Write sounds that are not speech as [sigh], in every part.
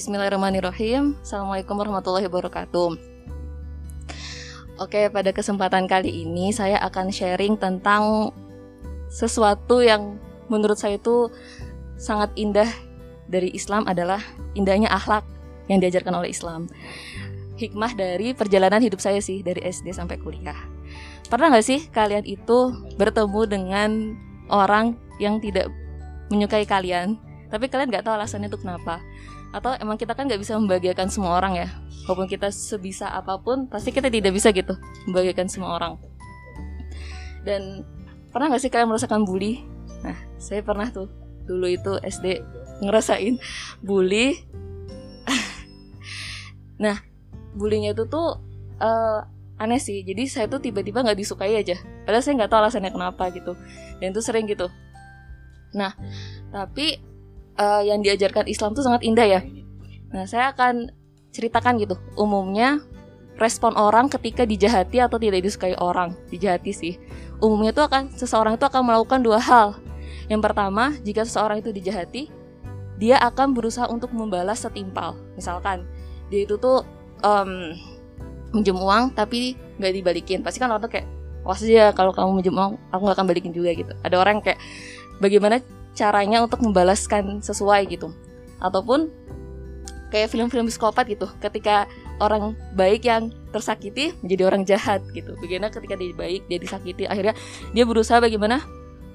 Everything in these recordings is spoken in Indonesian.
Bismillahirrahmanirrahim. Assalamualaikum warahmatullahi wabarakatuh. Oke, pada kesempatan kali ini saya akan sharing tentang sesuatu yang menurut saya itu sangat indah dari Islam adalah indahnya akhlak yang diajarkan oleh Islam. Hikmah dari perjalanan hidup saya sih dari SD sampai kuliah. Pernah nggak sih kalian itu bertemu dengan orang yang tidak menyukai kalian, tapi kalian nggak tahu alasannya itu kenapa? atau emang kita kan nggak bisa membahagiakan semua orang ya? Walaupun kita sebisa apa pun pasti kita tidak bisa gitu membahagiakan semua orang. Dan pernah nggak sih kalian merasakan bully? Nah saya pernah tuh dulu itu SD ngerasain bully. [laughs] Nah bullynya itu tuh uh, aneh sih. Jadi saya tuh tiba-tiba nggak disukai aja. Padahal saya nggak tahu alasannya kenapa gitu. Dan itu sering gitu. Nah tapi uh, yang diajarkan Islam tuh sangat indah ya. Nah, saya akan ceritakan gitu. Umumnya respon orang ketika dijahati atau tidak disukai orang, dijahati sih. Umumnya tuh akan seseorang itu akan melakukan dua hal. Yang pertama, jika seseorang itu dijahati, dia akan berusaha untuk membalas setimpal. Misalkan dia itu tuh um, minjem uang tapi nggak dibalikin, pasti kan orang tuh kayak was aja kalau kamu minjem uang aku nggak akan balikin juga gitu. Ada orang kayak bagaimana caranya untuk membalaskan sesuai gitu. Ataupun kayak film-film psikopat gitu. Ketika orang baik yang tersakiti menjadi orang jahat gitu. Bagaimana ketika dia baik dia disakiti. Akhirnya dia berusaha bagaimana?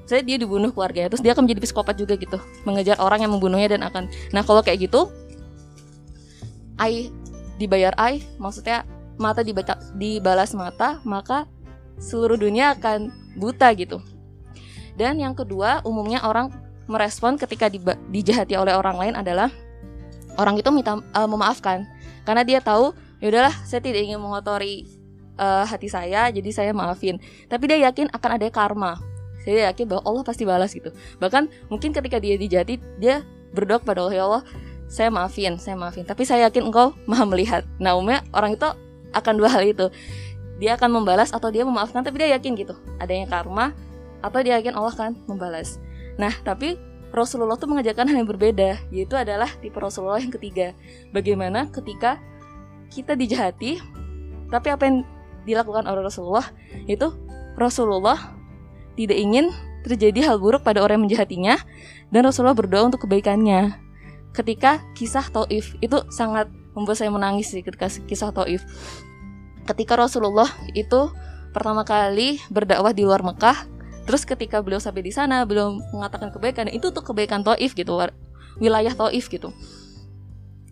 Saya dia dibunuh keluarganya terus dia akan menjadi psikopat juga gitu. Mengejar orang yang membunuhnya dan akan nah kalau kayak gitu ai dibayar ai maksudnya mata dibaca, dibalas mata maka seluruh dunia akan buta gitu. Dan yang kedua umumnya orang merespon ketika di, dijahati oleh orang lain adalah orang itu minta uh, memaafkan. Karena dia tahu ya udahlah saya tidak ingin mengotori uh, hati saya jadi saya maafin. Tapi dia yakin akan ada karma. Saya yakin bahwa Allah pasti balas gitu. Bahkan mungkin ketika dia dijahati dia berdoa kepada Allah ya Allah saya maafin saya maafin. Tapi saya yakin engkau [laughs] maha melihat. Nah umumnya orang itu akan dua hal itu. Dia akan membalas atau dia memaafkan tapi dia yakin gitu. Adanya karma atau dia yakin Allah akan membalas Nah, tapi Rasulullah tuh mengajarkan hal yang berbeda, yaitu adalah tipe Rasulullah yang ketiga. Bagaimana ketika kita dijahati, tapi apa yang dilakukan oleh Rasulullah itu Rasulullah tidak ingin terjadi hal buruk pada orang yang menjahatinya dan Rasulullah berdoa untuk kebaikannya. Ketika kisah Taif itu sangat membuat saya menangis sih ketika kisah Taif. Ketika Rasulullah itu pertama kali berdakwah di luar Mekah Terus ketika beliau sampai di sana, beliau mengatakan kebaikan, itu tuh kebaikan Taif gitu, wilayah Taif gitu.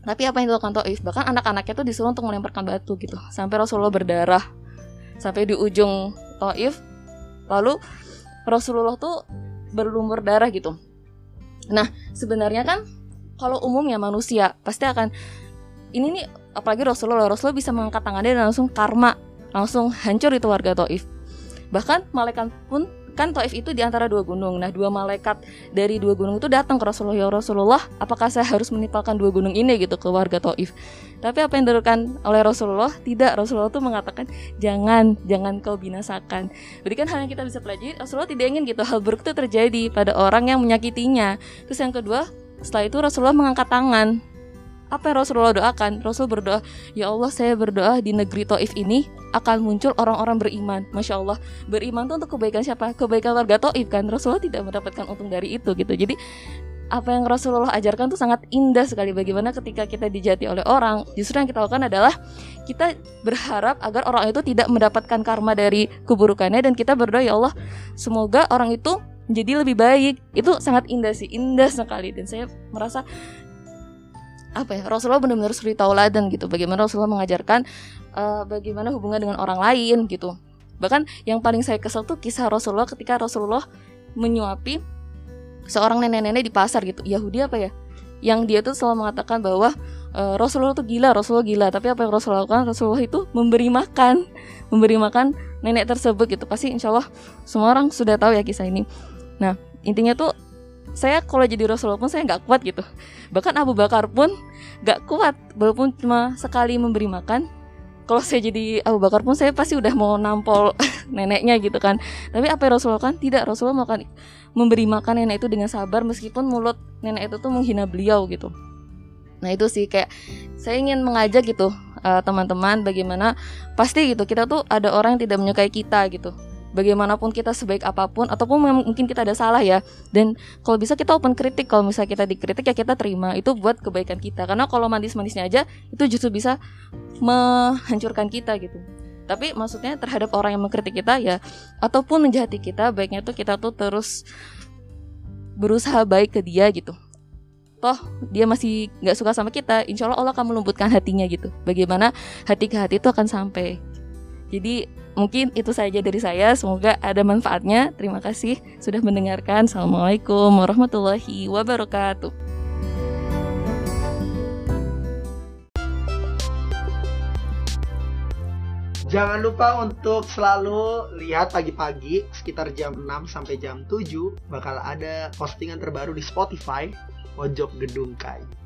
Tapi apa yang dilakukan Taif? Bahkan anak-anaknya tuh disuruh untuk melemparkan batu gitu, sampai Rasulullah berdarah, sampai di ujung Taif. Lalu Rasulullah tuh berlumur darah gitu. Nah, sebenarnya kan kalau umumnya manusia pasti akan ini nih apalagi Rasulullah Rasulullah bisa mengangkat tangannya dan langsung karma langsung hancur itu warga Taif bahkan malaikat pun kan Taif itu di antara dua gunung. Nah, dua malaikat dari dua gunung itu datang ke Rasulullah, ya Rasulullah, apakah saya harus menimpalkan dua gunung ini gitu ke warga Taif? Tapi apa yang dilakukan oleh Rasulullah? Tidak, Rasulullah itu mengatakan, "Jangan, jangan kau binasakan." Berarti kan hal yang kita bisa pelajari, Rasulullah tidak ingin gitu hal buruk itu terjadi pada orang yang menyakitinya. Terus yang kedua, setelah itu Rasulullah mengangkat tangan apa yang Rasulullah doakan? Rasul berdoa, ya Allah saya berdoa di negeri Taif ini akan muncul orang-orang beriman. Masya Allah, beriman itu untuk kebaikan siapa? Kebaikan warga Taif kan? Rasulullah tidak mendapatkan untung dari itu gitu. Jadi apa yang Rasulullah ajarkan tuh sangat indah sekali bagaimana ketika kita dijati oleh orang justru yang kita lakukan adalah kita berharap agar orang itu tidak mendapatkan karma dari keburukannya dan kita berdoa ya Allah semoga orang itu menjadi lebih baik itu sangat indah sih indah sekali dan saya merasa apa ya Rasulullah benar-benar suri tauladan gitu. Bagaimana Rasulullah mengajarkan uh, bagaimana hubungan dengan orang lain gitu. Bahkan yang paling saya kesel tuh kisah Rasulullah ketika Rasulullah menyuapi seorang nenek-nenek di pasar gitu. Yahudi apa ya? Yang dia tuh selalu mengatakan bahwa uh, Rasulullah tuh gila Rasulullah gila. Tapi apa yang Rasulullah lakukan? Rasulullah itu memberi makan. Memberi makan nenek tersebut gitu. Pasti insya Allah semua orang sudah tahu ya kisah ini. Nah intinya tuh saya kalau jadi Rasulullah pun saya nggak kuat gitu. Bahkan Abu Bakar pun nggak kuat walaupun cuma sekali memberi makan. Kalau saya jadi Abu Bakar pun saya pasti udah mau nampol [laughs] neneknya gitu kan. Tapi apa yang Rasulullah kan tidak Rasulullah makan memberi makan nenek itu dengan sabar meskipun mulut nenek itu tuh menghina beliau gitu. Nah itu sih kayak saya ingin mengajak gitu uh, teman-teman bagaimana pasti gitu kita tuh ada orang yang tidak menyukai kita gitu. Bagaimanapun kita sebaik apa pun ataupun mungkin kita ada salah ya dan kalau bisa kita open kritik. Kalau misalnya kita dikritik ya kita terima. Itu buat kebaikan kita. Karena kalau manis-manisnya aja itu justru bisa menghancurkan kita gitu. Tapi maksudnya terhadap orang yang mengkritik kita ya ataupun menjahati kita baiknya tuh kita tuh terus berusaha baik ke dia gitu. Toh dia masih nggak suka sama kita insya Allah Allah akan melembutkan hatinya gitu. Bagaimana hati ke hati itu akan sampai jadi mungkin itu saja dari saya. Semoga ada manfaatnya. Terima kasih sudah mendengarkan. Assalamualaikum warahmatullahi wabarakatuh. Jangan lupa untuk selalu lihat pagi-pagi sekitar jam 6 sampai jam 7 bakal ada postingan terbaru di Spotify Pojok Gedung Kai.